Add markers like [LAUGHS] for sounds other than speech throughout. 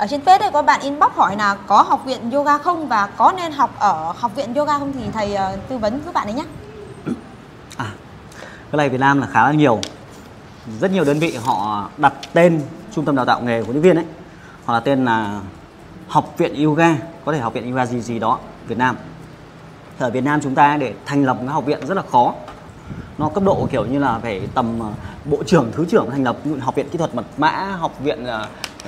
ở trên page đây có bạn inbox hỏi là có học viện yoga không và có nên học ở học viện yoga không thì thầy uh, tư vấn giúp bạn ấy nhé. À, cái này Việt Nam là khá là nhiều. Rất nhiều đơn vị họ đặt tên trung tâm đào tạo nghề của nhân viên ấy. họ là tên là học viện yoga, có thể học viện yoga gì gì đó Việt Nam. Thì ở Việt Nam chúng ta để thành lập cái học viện rất là khó. Nó cấp độ kiểu như là phải tầm ờ, bộ trưởng, thứ trưởng thành lập học viện kỹ thuật mật mã, học viện uh,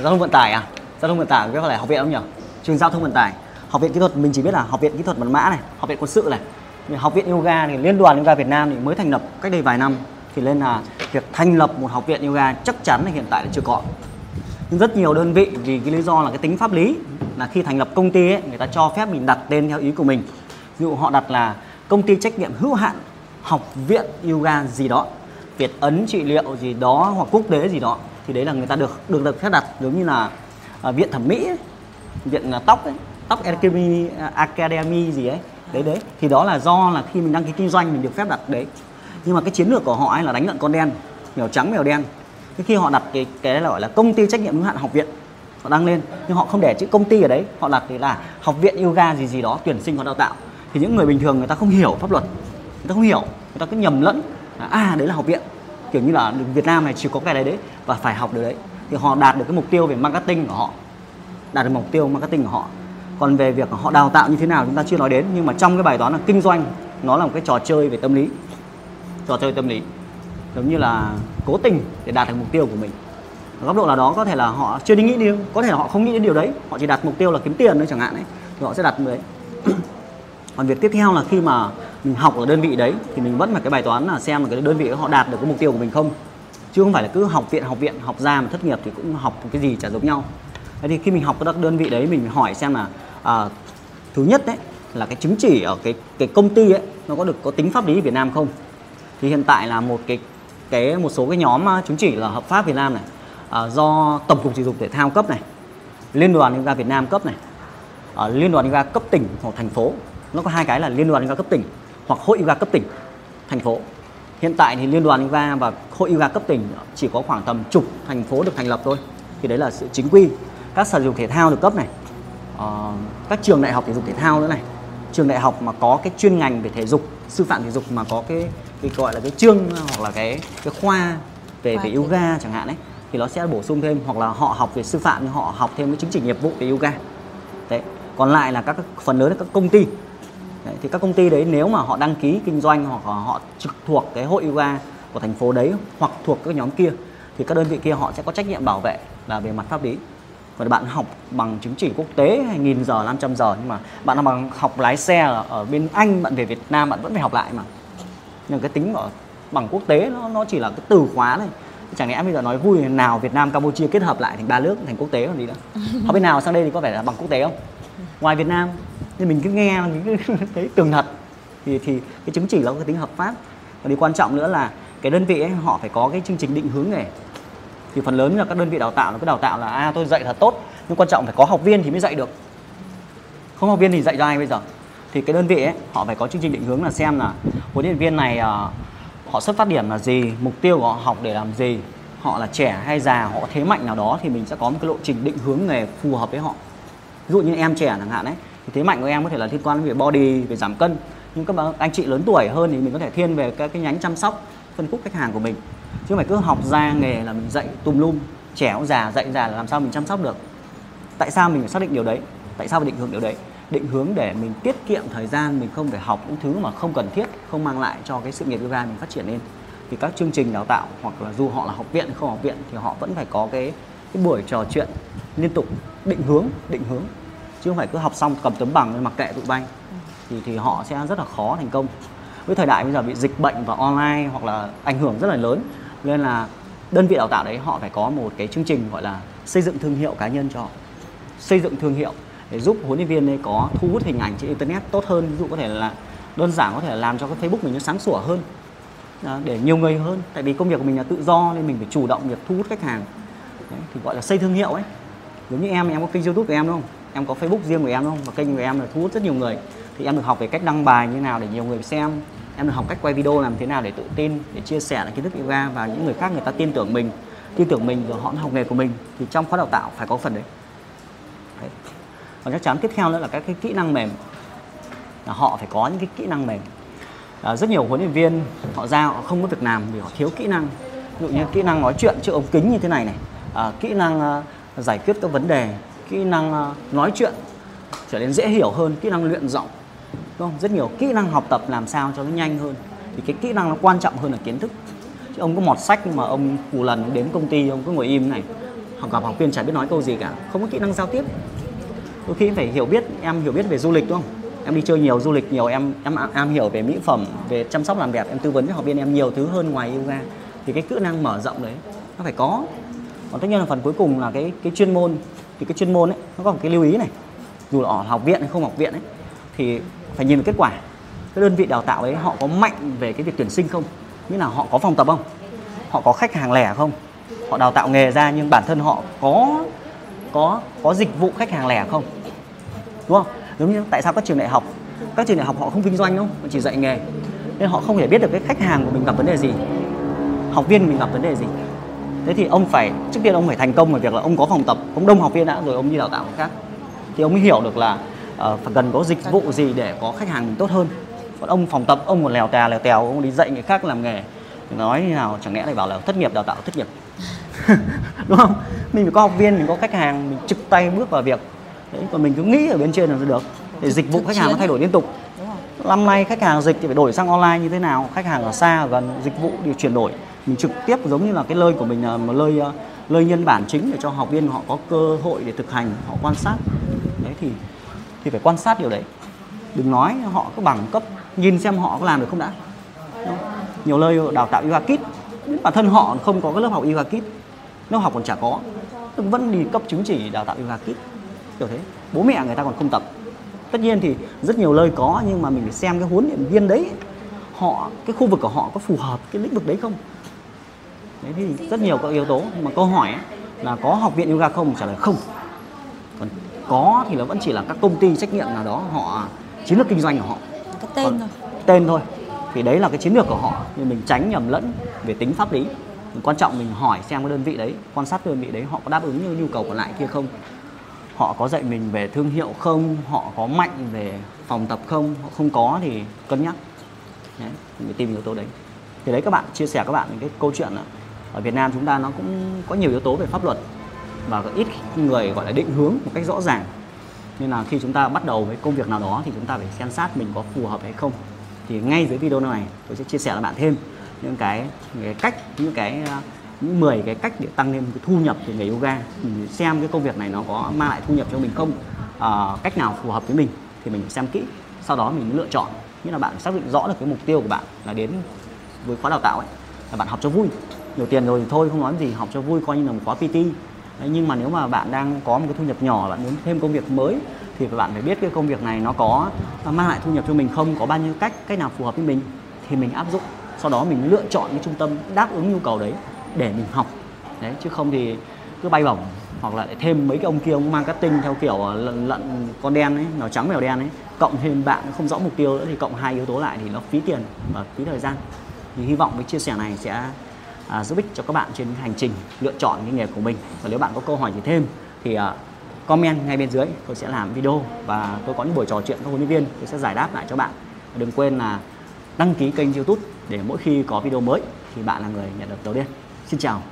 giao thông vận tải à? Giao thông vận tải với lại học viện không nhỉ? Trường giao thông vận tải. Học viện kỹ thuật mình chỉ biết là học viện kỹ thuật mật mã này, học viện quân sự này. Học viện yoga thì liên đoàn yoga Việt Nam thì mới thành lập cách đây vài năm thì nên là việc thành lập một học viện yoga chắc chắn là hiện tại là chưa có nhưng rất nhiều đơn vị vì cái lý do là cái tính pháp lý là khi thành lập công ty ấy, người ta cho phép mình đặt tên theo ý của mình ví dụ họ đặt là công ty trách nhiệm hữu hạn học viện yoga gì đó Việt Ấn trị liệu gì đó hoặc quốc tế gì đó thì đấy là người ta được được được phép đặt giống như là uh, viện thẩm mỹ ấy, viện uh, tóc ấy, tóc academy, ờ, academy gì ấy đấy đấy. Thì đó là do là khi mình đăng ký kinh doanh mình được phép đặt đấy. Nhưng mà cái chiến lược của họ ấy là đánh lận con đen mèo trắng mèo đen. Cái khi họ đặt cái cái là gọi là công ty trách nhiệm hữu hạn học viện họ đăng lên nhưng họ không để chữ công ty ở đấy. Họ đặt thì là học viện yoga gì gì đó tuyển sinh hoặc đào tạo. Thì những người bình thường người ta không hiểu pháp luật người ta không hiểu người ta cứ nhầm lẫn à đấy là học viện. Kiểu như là Việt Nam này chỉ có cái đấy đấy và phải học được đấy thì họ đạt được cái mục tiêu về marketing của họ. Đạt được mục tiêu marketing của họ. Còn về việc họ đào tạo như thế nào chúng ta chưa nói đến, nhưng mà trong cái bài toán là kinh doanh, nó là một cái trò chơi về tâm lý. Trò chơi tâm lý. Giống như là cố tình để đạt được mục tiêu của mình. Ở góc độ nào đó có thể là họ chưa đi nghĩ điều, có thể là họ không nghĩ đến điều đấy. Họ chỉ đặt mục tiêu là kiếm tiền thôi chẳng hạn ấy, thì họ sẽ đặt đấy. [CLEARS THROAT] Còn việc tiếp theo là khi mà mình học ở đơn vị đấy, thì mình vẫn phải cái bài toán là xem là cái đơn vị họ đạt được cái mục tiêu của mình không chứ không phải là cứ học viện học viện học ra mà thất nghiệp thì cũng học cái gì chả giống nhau. Thế thì khi mình học các đơn vị đấy mình hỏi xem là à, thứ nhất đấy là cái chứng chỉ ở cái cái công ty ấy nó có được có tính pháp lý Việt Nam không? Thì hiện tại là một cái cái một số cái nhóm à, chứng chỉ là hợp pháp Việt Nam này à, do tổng cục thể dục thể thao cấp này liên đoàn yoga Việt Nam cấp này à, liên đoàn yoga cấp tỉnh hoặc thành phố. Nó có hai cái là liên đoàn yoga cấp tỉnh hoặc hội yoga cấp tỉnh thành phố hiện tại thì liên đoàn yoga và hội yoga cấp tỉnh chỉ có khoảng tầm chục thành phố được thành lập thôi. Thì đấy là sự chính quy. Các sở dục thể thao được cấp này uh, các trường đại học thể dục thể thao nữa này. Trường đại học mà có cái chuyên ngành về thể dục sư phạm thể dục mà có cái cái gọi là cái chương hoặc là cái cái khoa về về yoga chẳng hạn ấy thì nó sẽ bổ sung thêm hoặc là họ học về sư phạm nhưng họ học thêm cái chứng chỉ nghiệp vụ về yoga. Đấy. Còn lại là các phần lớn là các công ty đấy, thì các công ty đấy nếu mà họ đăng ký kinh doanh hoặc là họ trực thuộc cái hội yoga của thành phố đấy hoặc thuộc các nhóm kia thì các đơn vị kia họ sẽ có trách nhiệm bảo vệ là về mặt pháp lý. Còn bạn học bằng chứng chỉ quốc tế hay nghìn giờ 500 giờ nhưng mà bạn học bằng học lái xe ở, ở bên Anh bạn về Việt Nam bạn vẫn phải học lại mà. Nhưng cái tính ở bằng quốc tế nó nó chỉ là cái từ khóa này chẳng lẽ bây giờ nói vui nào Việt Nam Campuchia kết hợp lại thành ba nước thành quốc tế còn gì nữa học bên nào sang đây thì có phải là bằng quốc tế không? Ngoài Việt Nam nhưng mình cứ nghe mình cứ [LAUGHS] thấy tường thật. Thì thì cái chứng chỉ nó có cái tính hợp pháp. Và điều quan trọng nữa là cái đơn vị ấy họ phải có cái chương trình định hướng nghề. Thì phần lớn là các đơn vị đào tạo nó cứ đào tạo là à tôi dạy thật tốt. Nhưng quan trọng phải có học viên thì mới dạy được. Không học viên thì dạy cho ai bây giờ? Thì cái đơn vị ấy họ phải có chương trình định hướng là xem là huấn luyện viên này uh, họ xuất phát điểm là gì mục tiêu của họ học để làm gì họ là trẻ hay già họ thế mạnh nào đó thì mình sẽ có một cái lộ trình định hướng nghề phù hợp với họ. Ví dụ như em trẻ chẳng hạn đấy thì thế mạnh của em có thể là liên quan đến body về giảm cân. Nhưng các anh chị lớn tuổi hơn thì mình có thể thiên về các cái nhánh chăm sóc, phân khúc khách hàng của mình. Chứ không phải cứ học ra nghề là mình dạy tùm lum trẻ cũng già, dạy già là làm sao mình chăm sóc được. Tại sao mình phải xác định điều đấy? Tại sao phải định hướng điều đấy? Định hướng để mình tiết kiệm thời gian, mình không phải học những thứ mà không cần thiết, không mang lại cho cái sự nghiệp yoga mình phát triển lên. Thì các chương trình đào tạo hoặc là dù họ là học viện hay không học viện thì họ vẫn phải có cái cái buổi trò chuyện liên tục, định hướng định hướng chứ không phải cứ học xong cầm tấm bằng mặc kệ tụi bay. Thì thì họ sẽ rất là khó thành công. Với thời đại bây giờ bị dịch bệnh và online hoặc là ảnh hưởng rất là lớn nên là đơn vị đào tạo đấy họ phải có một cái chương trình gọi là xây dựng thương hiệu cá nhân cho họ. Xây dựng thương hiệu để giúp huấn luyện viên ấy có thu hút hình ảnh trên internet tốt hơn ví dụ có thể là đơn giản có thể làm cho cái Facebook mình nó sáng sủa hơn để nhiều người hơn. Tại vì công việc của mình là tự do nên mình phải chủ động việc thu hút khách hàng. Đấy, thì gọi là xây thương hiệu ấy. Giống như em em có kênh youtube của em đúng không em có facebook riêng của em không? Và kênh của em là thu hút rất nhiều người. Thì em được học về cách đăng bài như nào để nhiều người xem. Em được học cách quay video làm thế nào để tự tin để chia sẻ lại kiến thức yoga và những người khác người ta tin tưởng mình tin tưởng mình rồi họ học nghề của mình. Thì trong khóa đào tạo phải có phần đấy. Đấy. còn chắc chắn tiếp theo nữa là các cái kỹ năng mềm. Là họ phải có những cái kỹ năng mềm. À, rất nhiều huấn luyện viên họ ra họ không có việc làm vì họ thiếu kỹ năng. Ví dụ như kỹ năng nói chuyện trước ống kính như thế này này. À, kỹ năng uh, giải quyết các vấn đề kỹ năng ờ, nói chuyện, trở nên dễ hiểu hơn, kỹ năng luyện giọng. Đúng không? Rất nhiều kỹ năng học tập làm sao cho nó nhanh hơn. Thì cái kỹ năng nó quan trọng hơn là kiến thức. Chứ ông có một sách mà ông cù lần đến công ty, ông cứ ngồi im này. Hoặc gặp học viên chả biết nói câu gì cả. Không có kỹ năng giao tiếp. Đôi khi phải hiểu biết, em hiểu biết về du lịch, đúng không? Em đi chơi nhiều du lịch nhiều, em em am hiểu về mỹ phẩm, về chăm sóc làm đẹp, em tư vấn cho học viên em nhiều thứ hơn ngoài yoga. Thì cái kỹ năng mở rộng đấy, nó phải có. Còn tất nhiên là phần cuối cùng là cái cái chuyên môn thì cái chuyên môn ấy, nó có một cái lưu ý này. Dù là ở học viện hay không học viện ấy, thì phải nhìn vào kết quả. Cái đơn vị đào tạo ấy, họ có mạnh về cái việc tuyển sinh không? Như là họ có phòng tập không? Họ có khách hàng lẻ không? Họ đào tạo nghề ra nhưng bản thân họ có có có dịch vụ khách hàng lẻ không? Đúng không? Giống như tại sao các trường đại học, các trường đại học họ không kinh doanh đâu, mà chỉ dạy nghề. Nên họ không thể biết được cái khách hàng của mình gặp vấn đề gì, học viên mình gặp vấn đề gì thế thì ông phải trước tiên ông phải thành công ở việc là ông có phòng tập ông đông học viên đã rồi ông đi đào tạo người khác. Thì ông mới hiểu được là uh, phải cần có dịch vụ gì để có khách hàng tốt hơn. Còn ông phòng tập ông còn lèo tè lèo tèo ông đi dạy người khác làm nghề. Thì nói như nào chẳng lẽ lại bảo là thất nghiệp đào tạo thất nghiệp. [LAUGHS] Đúng không? Mình phải có học viên mình có khách hàng mình trực tay bước vào việc. Đấy còn mình cứ nghĩ ở bên trên là được để dịch vụ khách hàng nó thay đổi liên tục. Năm nay khách hàng dịch thì phải đổi sang online như thế nào khách hàng ở xa ở gần dịch vụ thì chuyển đổi mình trực tiếp giống như là cái lời của mình là một lời à, lời nhân bản chính để cho học viên họ có cơ hội để thực hành, họ quan sát. Đấy, thì thì phải quan sát điều đấy. Đừng nói họ có bằng cấp, nhìn xem họ có làm được không đã. Nhiều nơi đào tạo yoga kit bản thân họ không có cái lớp học yoga kit. Lớp học còn chả có. Vẫn đi cấp chứng chỉ đào tạo yoga kit, kiểu thế. Bố mẹ người ta còn không tập. Tất nhiên thì rất nhiều nơi có, nhưng mà mình phải xem cái huấn luyện viên đấy, họ, cái khu vực của họ có phù hợp cái lĩnh vực đấy không? Đấy thì rất nhiều các yếu tố. Nhưng mà câu hỏi ấy, là có học viện yoga không? Trả lời không. Còn có thì nó vẫn chỉ là các công ty trách nhiệm nào đó họ chiến lược kinh doanh của họ. Cái tên Còn thôi. tên thôi. Thì đấy là cái chiến lược của họ. Nhưng mình tránh nhầm lẫn về tính pháp lý. Mình quan trọng mình hỏi xem cái đơn vị đấy quan sát đơn vị đấy họ có đáp ứng như nhu cầu còn lại kia không. Họ có dạy mình về thương hiệu không? Họ có mạnh về phòng tập không? Họ không có thì cân nhắc. Đấy, mình tìm yếu tố đấy. Thì đấy các bạn chia sẻ các bạn cái câu chuyện là ở Việt Nam chúng ta nó cũng có nhiều yếu tố về pháp luật và ít người gọi là định hướng một cách rõ ràng. Nên là khi chúng ta bắt đầu với công việc nào đó thì chúng ta phải xem sát mình có phù hợp hay không. Thì ngay dưới video này tôi sẽ chia sẻ với bạn thêm những cái, những cái cách những cái à, những 10 cái cách để tăng lên cái thu nhập từ nghề yoga. Mình xem cái công việc này nó có mang lại thu nhập cho mình không? À, cách nào phù hợp với mình thì mình xem kỹ sau đó mình lựa chọn. Như là bạn xác định rõ được cái mục tiêu của bạn là đến với khóa đào tạo ấy là bạn học cho vui nhiều tiền rồi thì thôi không nói gì học cho vui coi như là một khóa PT Đấy, nhưng mà nếu mà bạn đang có một cái thu nhập nhỏ bạn muốn thêm công việc mới thì bạn phải biết cái công việc này nó có mang lại thu nhập cho mình không có bao nhiêu cách cách nào phù hợp với mình thì mình áp dụng. Sau đó mình lựa chọn cái trung tâm đáp ứng nhu cầu đấy để mình học. Đấy chứ không thì cứ bay bổng hoặc là thêm mấy cái ông kia ông marketing theo kiểu ờ, lận lận con đen ấy mèo trắng mèo đen ấy. Cộng thêm bạn không rõ mục tiêu nữa thì cộng hai yếu tố lại thì nó phí tiền và phí thời gian. Thì hy vọng với chia sẻ này sẽ à, giúp ích cho các bạn trên hành trình lựa chọn cái nghề của mình. Và nếu bạn có câu hỏi gì thêm thì à, comment ngay bên dưới tôi sẽ làm video và tôi có những buổi trò chuyện với huấn luyện viên. Tôi sẽ giải đáp lại cho bạn. Và đừng quên là đăng ký kênh youtube để mỗi khi có video mới thì bạn là người nhận được đầu tiên. Xin chào.